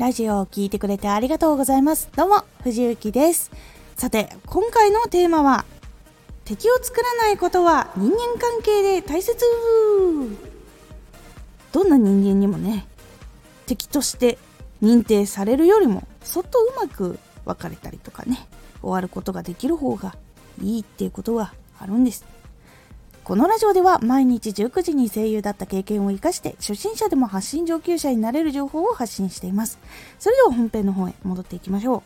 ラジオを聴いてくれてありがとうございます。どうも、藤幸です。さて、今回のテーマは、敵を作らないことは人間関係で大切どんな人間にもね、敵として認定されるよりも、そっとうまく別れたりとかね、終わることができる方がいいっていうことがあるんです。このラジオでは毎日19時に声優だった経験を生かして初心者でも発信上級者になれる情報を発信しています。それでは本編の方へ戻っていきましょ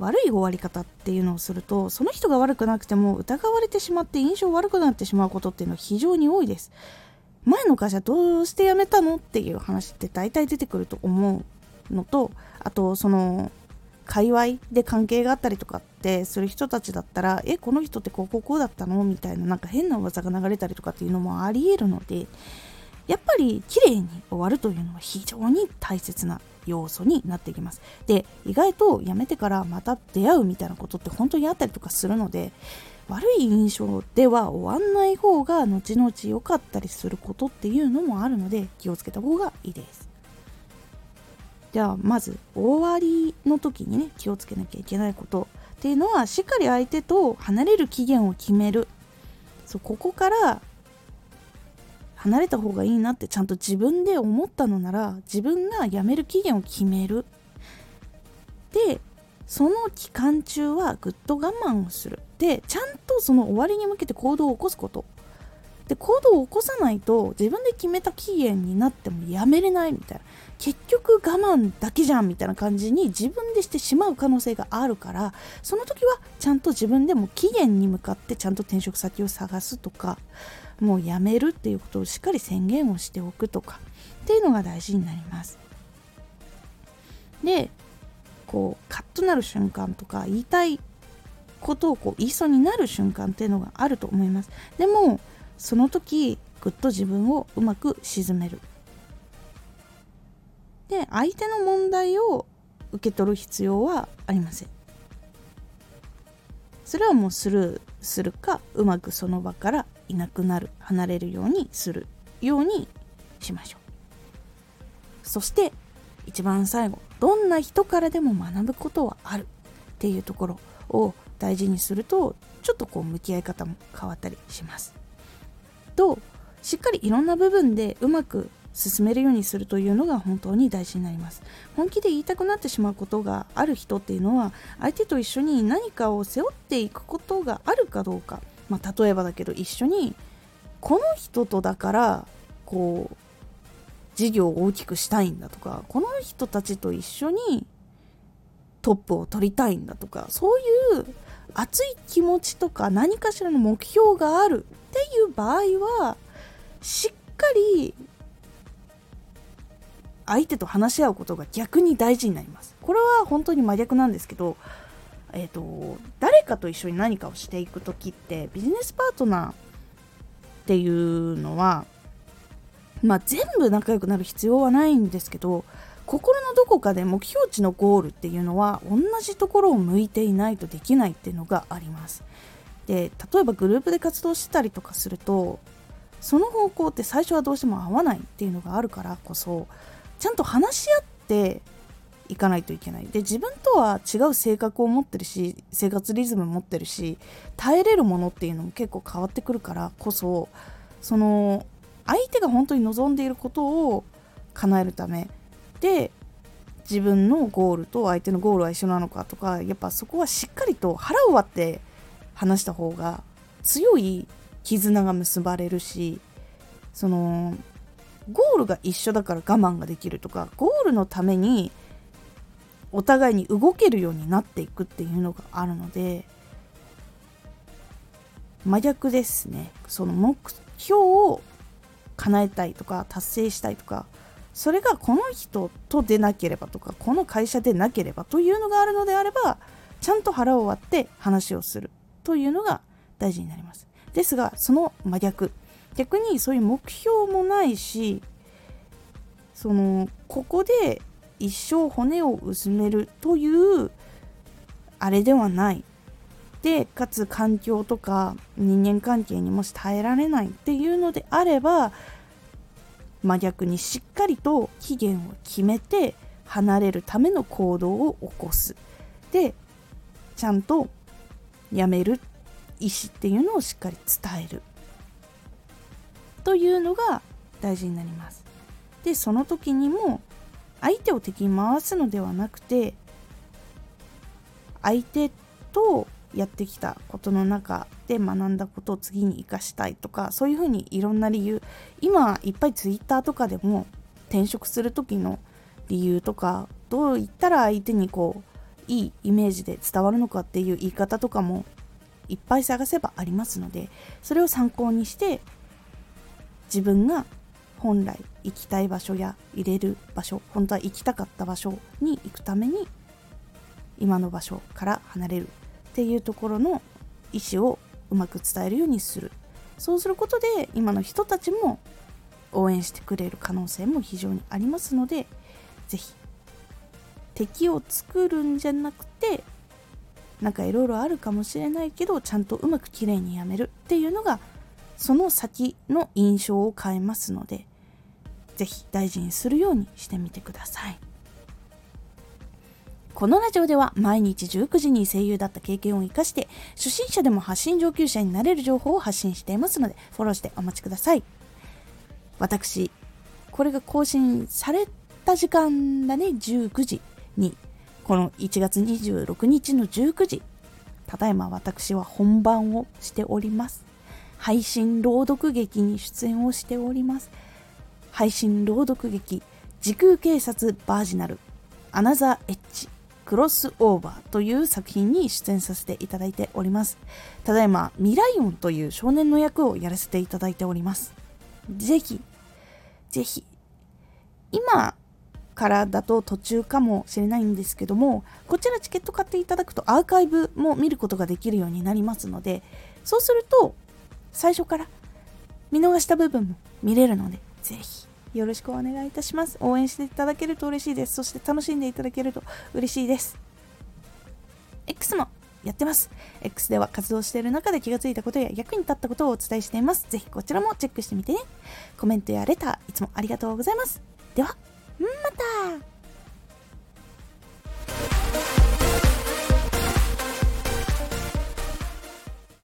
う。悪い終わり方っていうのをするとその人が悪くなくても疑われてしまって印象悪くなってしまうことっていうのは非常に多いです。前の会社どうして辞めたのっていう話って大体出てくると思うのとあとその界隈で関係があったりとかってする人たちだったらえこの人ってこうこうこうだったの？みたいななんか変な噂が流れたりとかっていうのもありえるのでやっぱり綺麗に終わるというのは非常に大切な要素になってきます。で意外と辞めてからまた出会うみたいなことって本当にあったりとかするので悪い印象では終わんない方が後々良かったりすることっていうのもあるので気をつけた方がいいです。じゃあまず終わりの時にね気をつけなきゃいけないことっていうのはしっかり相手と離れる期限を決める。そうここから離れた方がいいなってちゃんと自分で思ったのなら自分が辞める期限を決める。でその期間中はぐっと我慢をする。でちゃんとその終わりに向けて行動を起こすこと。で行動を起こさないと自分で決めた期限になってもやめれないみたいな。結局我慢だけじゃんみたいな感じに自分でしてしまう可能性があるからその時はちゃんと自分でも期限に向かってちゃんと転職先を探すとかもうやめるっていうことをしっかり宣言をしておくとかっていうのが大事になります。でこうカッとなる瞬間とか言いたいことをこう言いそうになる瞬間っていうのがあると思います。でもその時ぐっと自分をうまく沈める。で相手の問題を受け取る必要はありません。それはもうスルーするかうまくその場からいなくなる離れるようにするようにしましょう。そして一番最後どんな人からでも学ぶことはある。っていうところを大事にするとちょっとこう向き合い方も変わったりします。としっかりいろんな部分でうまく進めるようにするというのが本当に大事になります。本気で言いたくなってしまうことがある人っていうのは相手と一緒に何かを背負っていくことがあるかどうか、まあ、例えばだけど一緒にこの人とだからこう事業を大きくしたいんだとかこの人たちと一緒にトップを取りたいんだとかそういう熱い気持ちとか何かしらの目標があるっていう場合はしっかり相手と話し合うことが逆に大事になります。これは本当に真逆なんですけどえーと、誰かと一緒に何かをしていく時ってビジネスパートナーっていうのはまあ全部仲良くなる必要はないんですけど心のどこかで目標値のゴールっていうのは同じところを向いていないとできないっていうのがあります。で例えばグループで活動してたりとかするとその方向って最初はどうしても合わないっていうのがあるからこそちゃんと話し合っていかないといけない。で自分とは違う性格を持ってるし生活リズム持ってるし耐えれるものっていうのも結構変わってくるからこそその相手が本当に望んでいることを叶えるためで自分のゴールと相手のゴールは一緒なのかとかやっぱそこはしっかりと腹を割って話した方が強い絆が結ばれるしそのゴールが一緒だから我慢ができるとかゴールのためにお互いに動けるようになっていくっていうのがあるので真逆ですね。その目標を叶えたいとか達成したいとかそれがこの人と出なければとかこの会社でなければというのがあるのであればちゃんと腹を割って話をする。というのが大事になります。ですがその真逆。逆にそういう目標もないしそのここで一生骨をうずめるというあれではない。でかつ環境とか人間関係にもし耐えられないっていうのであれば真逆にしっかりと期限を決めて離れるための行動を起こす。でちゃんとやめる意思っていうのをしっかり伝える。というのが大事になります。でその時にも相手を敵に回すのではなくて相手とやってきたことの中で学んだことを次に生かしたいとかそういうふうにいろんな理由今いっぱい Twitter とかでも転職する時の理由とかどう言ったら相手にこういいイメージで伝わるのかっていう言い方とかもいっぱい探せばありますのでそれを参考にして自分が本来行きたい場所や入れる場所本当は行きたかった場所に行くために今の場所から離れるっていうところの意思をうまく伝えるようにする。そうすることで今の人たちも応援してくれる可能性も非常にありますので是非敵を作るんじゃなくてなんかいろいろあるかもしれないけどちゃんとうまくきれいにやめるっていうのがその先の印象を変えますので是非大事にするようにしてみてください。このラジオでは毎日19時に声優だった経験を生かして初心者でも発信上級者になれる情報を発信していますのでフォローしてお待ちください私これが更新された時間だね19時にこの1月26日の19時ただいま私は本番をしております配信朗読劇に出演をしております配信朗読劇時空警察バージナルアナザーエッジクロスオーバーという作品に出演させていただいております。ただいま、ミライオンという少年の役をやらせていただいております。ぜひ、ぜひ、今からだと途中かもしれないんですけども、こちらチケット買っていただくとアーカイブも見ることができるようになりますので、そうすると、最初から見逃した部分も見れるので、ぜひよろしくお願いいたします。応援していただけると嬉しいです。そして楽しんでいただけると嬉しいです。X もやってます。X では活動している中で気がついたことや役に立ったことをお伝えしています。ぜひこちらもチェックしてみてね。コメントやレター、いつもありがとうございます。では、また。